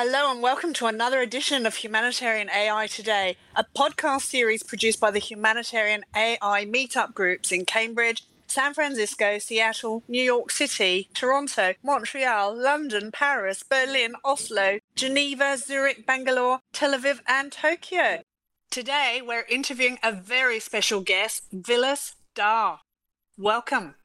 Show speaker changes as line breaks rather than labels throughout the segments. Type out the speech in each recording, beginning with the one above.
Hello, and welcome to another edition of Humanitarian AI Today, a podcast series produced by the Humanitarian AI meetup groups in Cambridge, San Francisco, Seattle, New York City, Toronto, Montreal, London, Paris, Berlin, Oslo, Geneva, Zurich, Bangalore, Tel Aviv, and Tokyo. Today, we're interviewing a very special guest, Vilas Dhar. Welcome.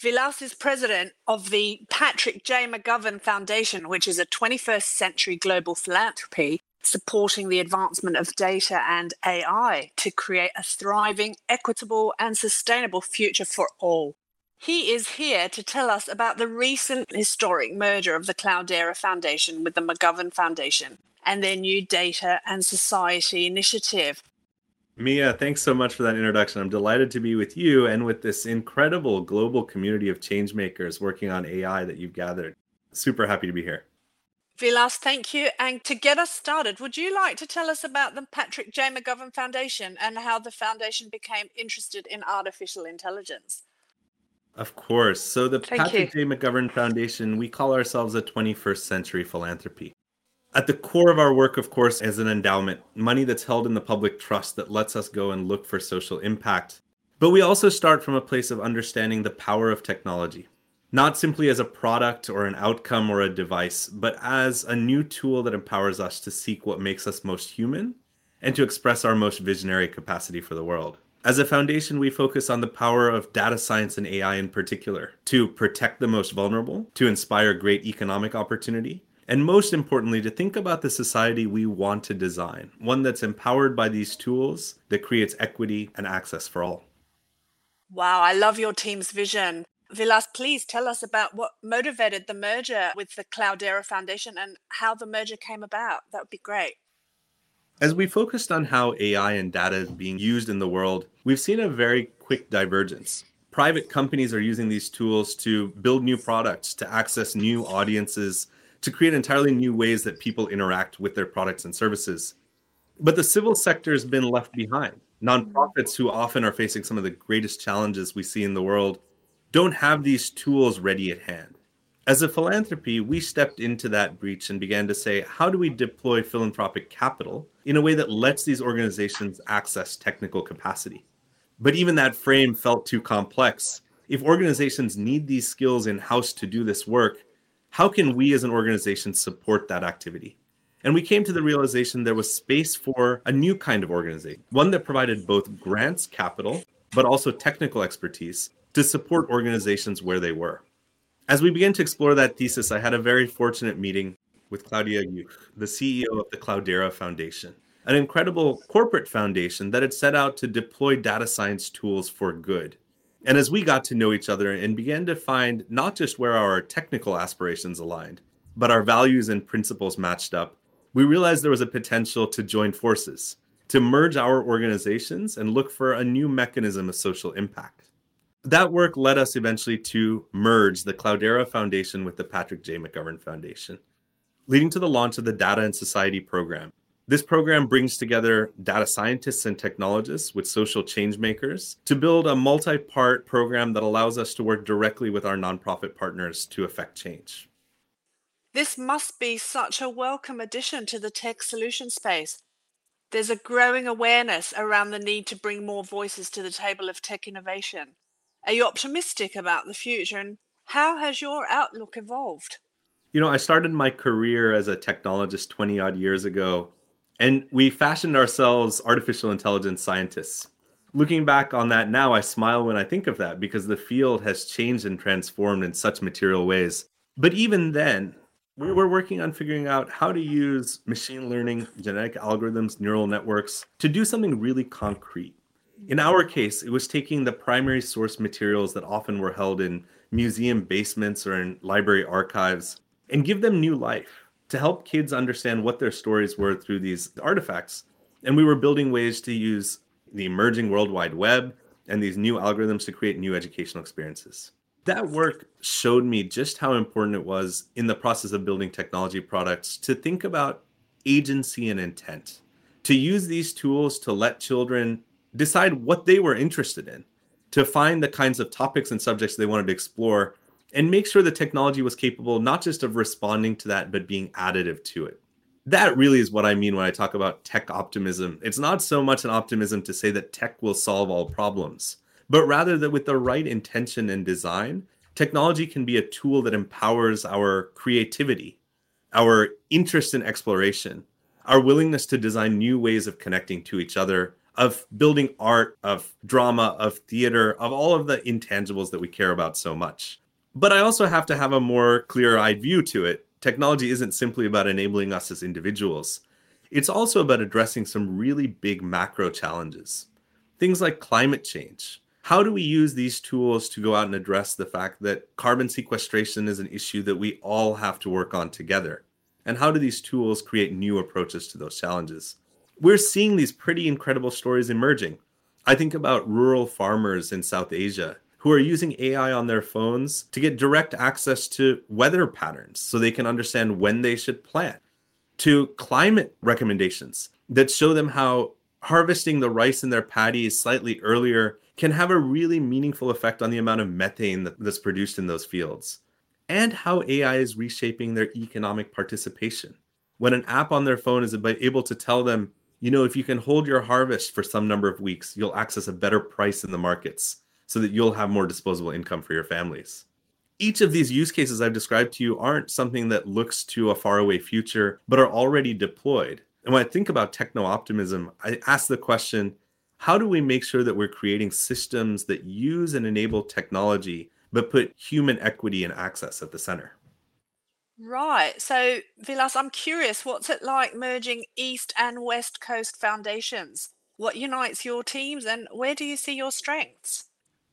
Vilas is president of the Patrick J. McGovern Foundation, which is a 21st century global philanthropy supporting the advancement of data and AI to create a thriving, equitable, and sustainable future for all. He is here to tell us about the recent historic merger of the Cloudera Foundation with the McGovern Foundation and their new data and society initiative.
Mia, thanks so much for that introduction. I'm delighted to be with you and with this incredible global community of changemakers working on AI that you've gathered. Super happy to be here.
Vilas, thank you. And to get us started, would you like to tell us about the Patrick J. McGovern Foundation and how the foundation became interested in artificial intelligence?
Of course. So, the Thank Patrick you. J. McGovern Foundation, we call ourselves a 21st century philanthropy. At the core of our work, of course, is an endowment, money that's held in the public trust that lets us go and look for social impact. But we also start from a place of understanding the power of technology, not simply as a product or an outcome or a device, but as a new tool that empowers us to seek what makes us most human and to express our most visionary capacity for the world. As a foundation, we focus on the power of data science and AI in particular to protect the most vulnerable, to inspire great economic opportunity, and most importantly, to think about the society we want to design, one that's empowered by these tools that creates equity and access for all.
Wow, I love your team's vision. Vilas, please tell us about what motivated the merger with the Cloudera Foundation and how the merger came about. That would be great.
As we focused on how AI and data is being used in the world, we've seen a very quick divergence. Private companies are using these tools to build new products, to access new audiences, to create entirely new ways that people interact with their products and services. But the civil sector has been left behind. Nonprofits, who often are facing some of the greatest challenges we see in the world, don't have these tools ready at hand. As a philanthropy, we stepped into that breach and began to say, how do we deploy philanthropic capital in a way that lets these organizations access technical capacity? But even that frame felt too complex. If organizations need these skills in house to do this work, how can we as an organization support that activity? And we came to the realization there was space for a new kind of organization, one that provided both grants, capital, but also technical expertise to support organizations where they were. As we began to explore that thesis, I had a very fortunate meeting with Claudia Juech, the CEO of the Cloudera Foundation, an incredible corporate foundation that had set out to deploy data science tools for good and as we got to know each other and began to find not just where our technical aspirations aligned, but our values and principles matched up, we realized there was a potential to join forces, to merge our organizations and look for a new mechanism of social impact. That work led us eventually to merge the Cloudera Foundation with the Patrick J. McGovern Foundation, leading to the launch of the Data and Society program, this program brings together data scientists and technologists with social change makers to build a multi part program that allows us to work directly with our nonprofit partners to affect change.
This must be such a welcome addition to the tech solution space. There's a growing awareness around the need to bring more voices to the table of tech innovation. Are you optimistic about the future and how has your outlook evolved?
You know, I started my career as a technologist 20 odd years ago and we fashioned ourselves artificial intelligence scientists. Looking back on that now, I smile when I think of that because the field has changed and transformed in such material ways. But even then, we were working on figuring out how to use machine learning, genetic algorithms, neural networks to do something really concrete. In our case, it was taking the primary source materials that often were held in museum basements or in library archives and give them new life to help kids understand what their stories were through these artifacts. And we were building ways to use the emerging World Wide Web and these new algorithms to create new educational experiences. That work showed me just how important it was in the process of building technology products to think about agency and intent, to use these tools to let children decide what they were interested in, to find the kinds of topics and subjects they wanted to explore and make sure the technology was capable not just of responding to that, but being additive to it. that really is what I mean when I talk about tech optimism. It's not so much an optimism to say that tech will solve all problems, but rather that with the right intention and design, technology can be a tool that empowers our creativity, our interest in exploration, our willingness to design new ways of connecting to each other, of building art, of drama, of theater, of all of the intangibles that we care about so much. But I also have to have a more clear eyed view to it. Technology isn't simply about enabling us as individuals, it's also about addressing some really big macro challenges. Things like climate change. How do we use these tools to go out and address the fact that carbon sequestration is an issue that we all have to work on together? And how do these tools create new approaches to those challenges? We're seeing these pretty incredible stories emerging. I think about rural farmers in South Asia who are using AI on their phones to get direct access to weather patterns so they can understand when they should plant, to climate recommendations that show them how harvesting the rice in their paddies slightly earlier can have a really meaningful effect on the amount of methane that's produced in those fields and how AI is reshaping their economic participation. When an app on their phone is able to tell them, you know, if you can hold your harvest for some number of weeks, you'll access a better price in the markets so that you'll have more disposable income for your families. Each of these use cases I've described to you aren't something that looks to a faraway future, but are already deployed. And when I think about techno optimism, I ask the question how do we make sure that we're creating systems that use and enable technology but put human equity and access at the center.
Right. So, Vilas, I'm curious, what's it like merging East and West Coast foundations? What unites your teams and where do you see your strengths?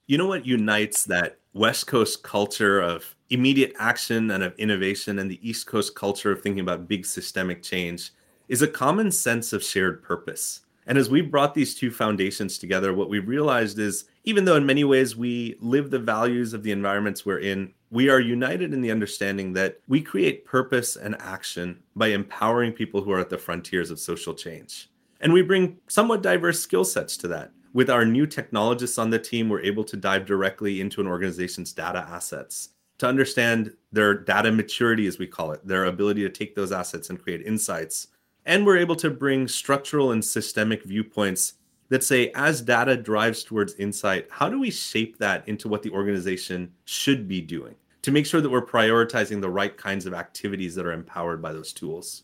You know what unites that West Coast culture of immediate action and of innovation and the East Coast culture of thinking about big systemic change is a common sense of shared purpose. And as we brought these two foundations together, what we realized is even though in many ways we live the values of the environments we're in, we are united in the understanding that we create purpose and action by empowering people who are at the frontiers of social change. And we bring somewhat diverse skill sets to that. With our new technologists on the team, we're able to dive directly into an organization's data assets to understand their data maturity, as we call it, their ability to take those assets and create insights and we're able to bring structural and systemic viewpoints that say, as data drives towards insight, how do we shape that into what the organization should be doing to make sure that we're prioritizing the right kinds of activities that are empowered by those tools?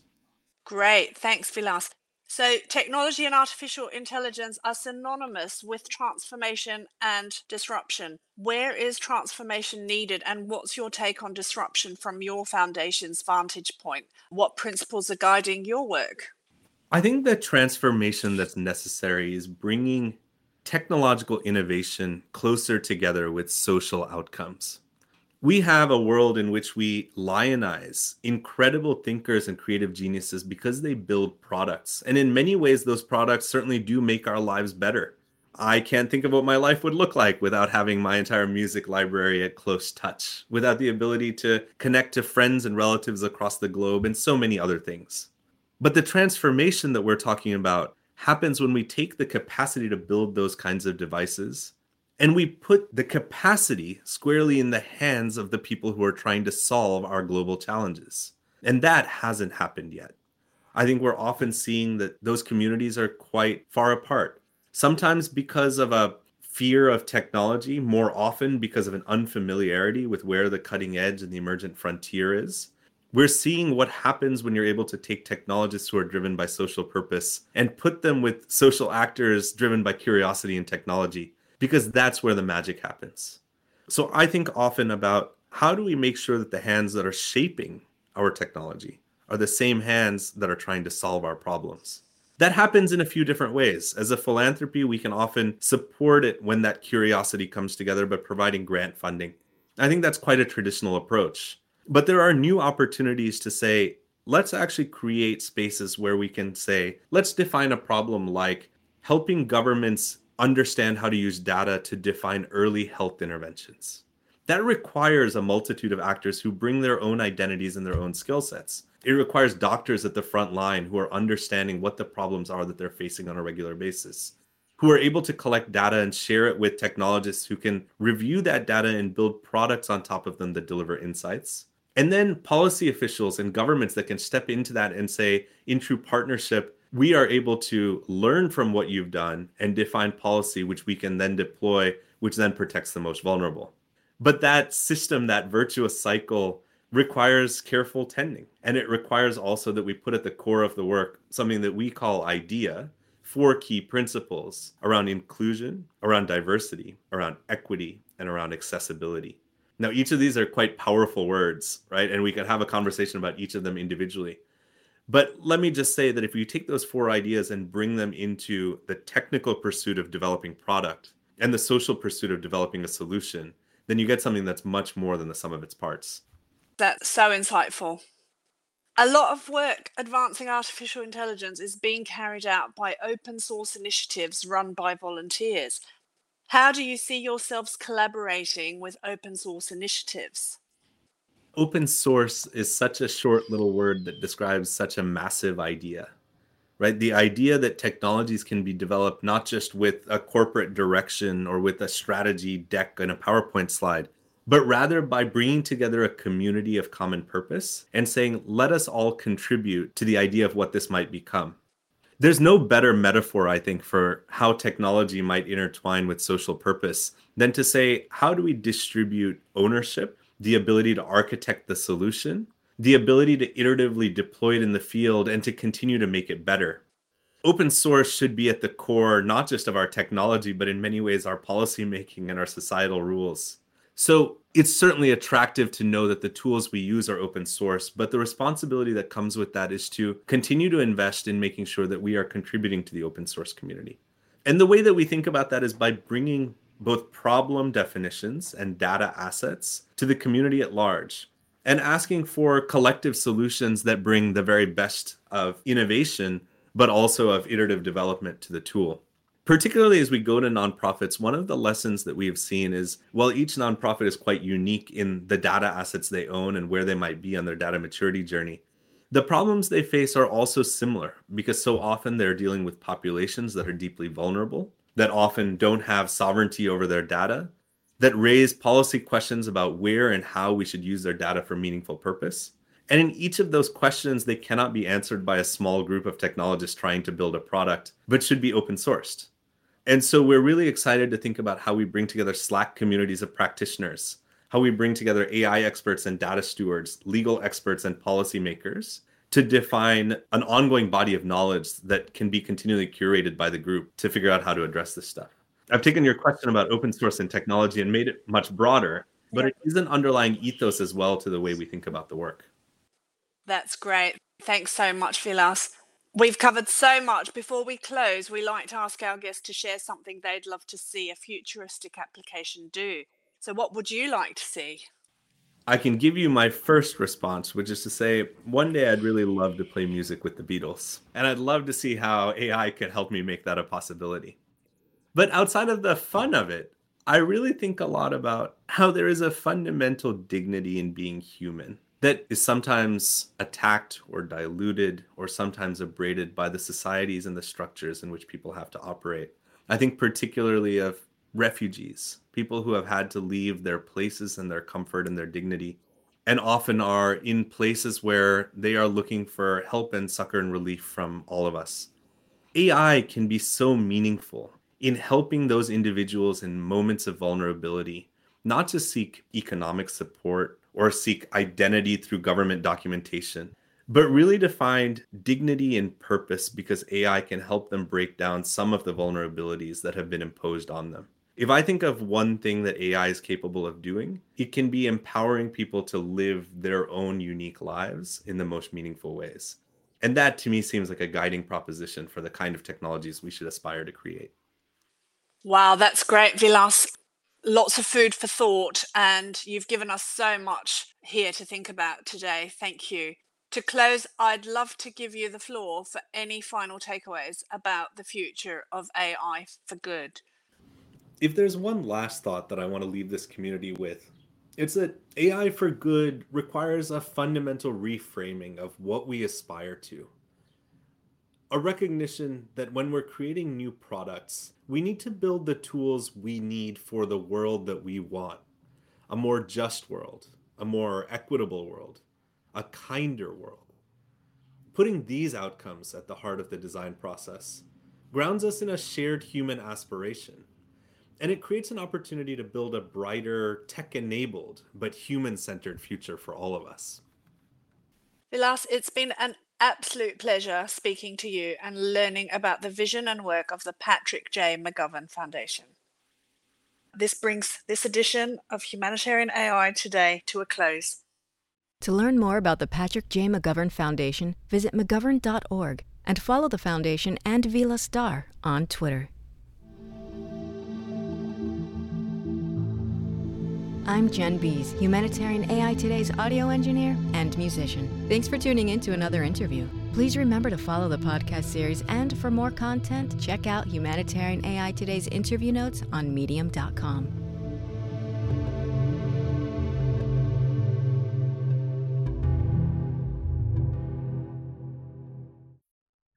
Great. Thanks, Vilas. So, technology and artificial intelligence are synonymous with transformation and disruption. Where is transformation needed, and what's your take on disruption from your foundation's vantage point? What principles are guiding your work?
I think the transformation that's necessary is bringing technological innovation closer together with social outcomes we have a world in which we lionize incredible thinkers and creative geniuses because they build products. And in many ways, those products certainly do make our lives better. I can't think of what my life would look like without having my entire music library at close touch, without the ability to connect to friends and relatives across the globe, and so many other things. But the transformation that we're talking about happens when we take the capacity to build those kinds of devices and we put the capacity squarely in the hands of the people who are trying to solve our global challenges. And that hasn't happened yet. I think we're often seeing that those communities are quite far apart, sometimes because of a fear of technology, more often because of an unfamiliarity with where the cutting edge and the emergent frontier is. We're seeing what happens when you're able to take technologists who are driven by social purpose and put them with social actors driven by curiosity and technology because that's where the magic happens. So I think often about how do we make sure that the hands that are shaping our technology are the same hands that are trying to solve our problems. That happens in a few different ways. As a philanthropy, we can often support it when that curiosity comes together by providing grant funding. I think that's quite a traditional approach. But there are new opportunities to say, let's actually create spaces where we can say, let's define a problem like helping governments understand how to use data to define early health interventions. That requires a multitude of actors who bring their own identities and their own skill sets. It requires doctors at the front line who are understanding what the problems are that they're facing on a regular basis, who are able to collect data and share it with technologists who can review that data and build products on top of them that deliver insights. And then policy officials and governments that can step into that and say, in true partnership, we are able to learn from what you've done and define policy which we can then deploy, which then protects the most vulnerable. But that system, that virtuous cycle, requires careful tending. And it requires also that we put at the core of the work something that we call IDEA, four key principles around inclusion, around diversity, around equity, and around accessibility. Now, each of these are quite powerful words, right? And we could have a conversation about each of them individually. But let me just say that if you take those four ideas and bring them into the technical pursuit of developing product and the social pursuit of developing a solution, then you get something that's much more than the sum of its parts.
That's so insightful. A lot of work advancing artificial intelligence is being carried out by open source initiatives run by volunteers. How do you see yourselves collaborating with open source initiatives?
Open source is such a short little word that describes such a massive idea right? The idea that technologies can be developed not just with a corporate direction or with a strategy deck and a PowerPoint slide, but rather by bringing together a community of common purpose and saying, let us all contribute to the idea of what this might become. There's no better metaphor, I think, for how technology might intertwine with social purpose than to say, how do we distribute ownership, the ability to architect the solution, the ability to iteratively deploy it in the field and to continue to make it better. Open source should be at the core, not just of our technology, but in many ways our policymaking and our societal rules. So it's certainly attractive to know that the tools we use are open source, but the responsibility that comes with that is to continue to invest in making sure that we are contributing to the open source community. And the way that we think about that is by bringing both problem definitions and data assets to the community at large and asking for collective solutions that bring the very best of innovation, but also of iterative development to the tool. Particularly as we go to nonprofits, one of the lessons that we have seen is while each nonprofit is quite unique in the data assets they own and where they might be on their data maturity journey, the problems they face are also similar because so often they're dealing with populations that are deeply vulnerable, that often don't have sovereignty over their data, that raise policy questions about where and how we should use their data for meaningful purpose. And in each of those questions, they cannot be answered by a small group of technologists trying to build a product, but should be open sourced. And so we're really excited to think about how we bring together Slack communities of practitioners, how we bring together AI experts and data stewards, legal experts and policymakers to define an ongoing body of knowledge that can be continually curated by the group to figure out how to address this stuff. I've taken your question about open source and technology and made it much broader, but it is an underlying ethos as well to the way we think about the work.
That's great. Thanks so much, Vilas. We've covered so much. Before we close, we like to ask our guests to share something they'd love to see a futuristic application do. So, what would you like to see?
I can give you my first response, which is to say, one day I'd really love to play music with the Beatles. And I'd love to see how AI could help me make that a possibility. But outside of the fun of it, I really think a lot about how there is a fundamental dignity in being human that is sometimes attacked or diluted or sometimes abraded by the societies and the structures in which people have to operate. I think particularly of refugees, people who have had to leave their places and their comfort and their dignity, and often are in places where they are looking for help and succor and relief from all of us. AI can be so meaningful in helping those individuals in moments of vulnerability, not to seek economic support or seek identity through government documentation, but really to find dignity and purpose because AI can help them break down some of the vulnerabilities that have been imposed on them. If I think of one thing that AI is capable of doing, it can be empowering people to live their own unique lives in the most meaningful ways. And that to me seems like a guiding proposition for the kind of technologies we should aspire to create.
Wow, that's great, Vilas. Lots of food for thought, and you've given us so much here to think about today. Thank you. To close, I'd love to give you the floor for any final takeaways about the future of AI for good.
If there's one last thought that I want to leave this community with, it's that AI for good requires a fundamental reframing of what we aspire to a recognition that when we're creating new products, we need to build the tools we need for the world that we want a more just world, a more equitable world, a kinder world. Putting these outcomes at the heart of the design process grounds us in a shared human aspiration. And it creates an opportunity to build a brighter, tech enabled, but human centered future for all of us.
Vilas, it's been an absolute pleasure speaking to you and learning about the vision and work of the Patrick J. McGovern Foundation. This brings this edition of Humanitarian AI Today to a close.
To learn more about the Patrick J. McGovern Foundation, visit McGovern.org and follow the Foundation and Vilas Dhar on Twitter. I'm Jen Bees, Humanitarian AI Today's audio engineer and musician. Thanks for tuning in to another interview. Please remember to follow the podcast series, and for more content, check out Humanitarian AI Today's interview notes on medium.com.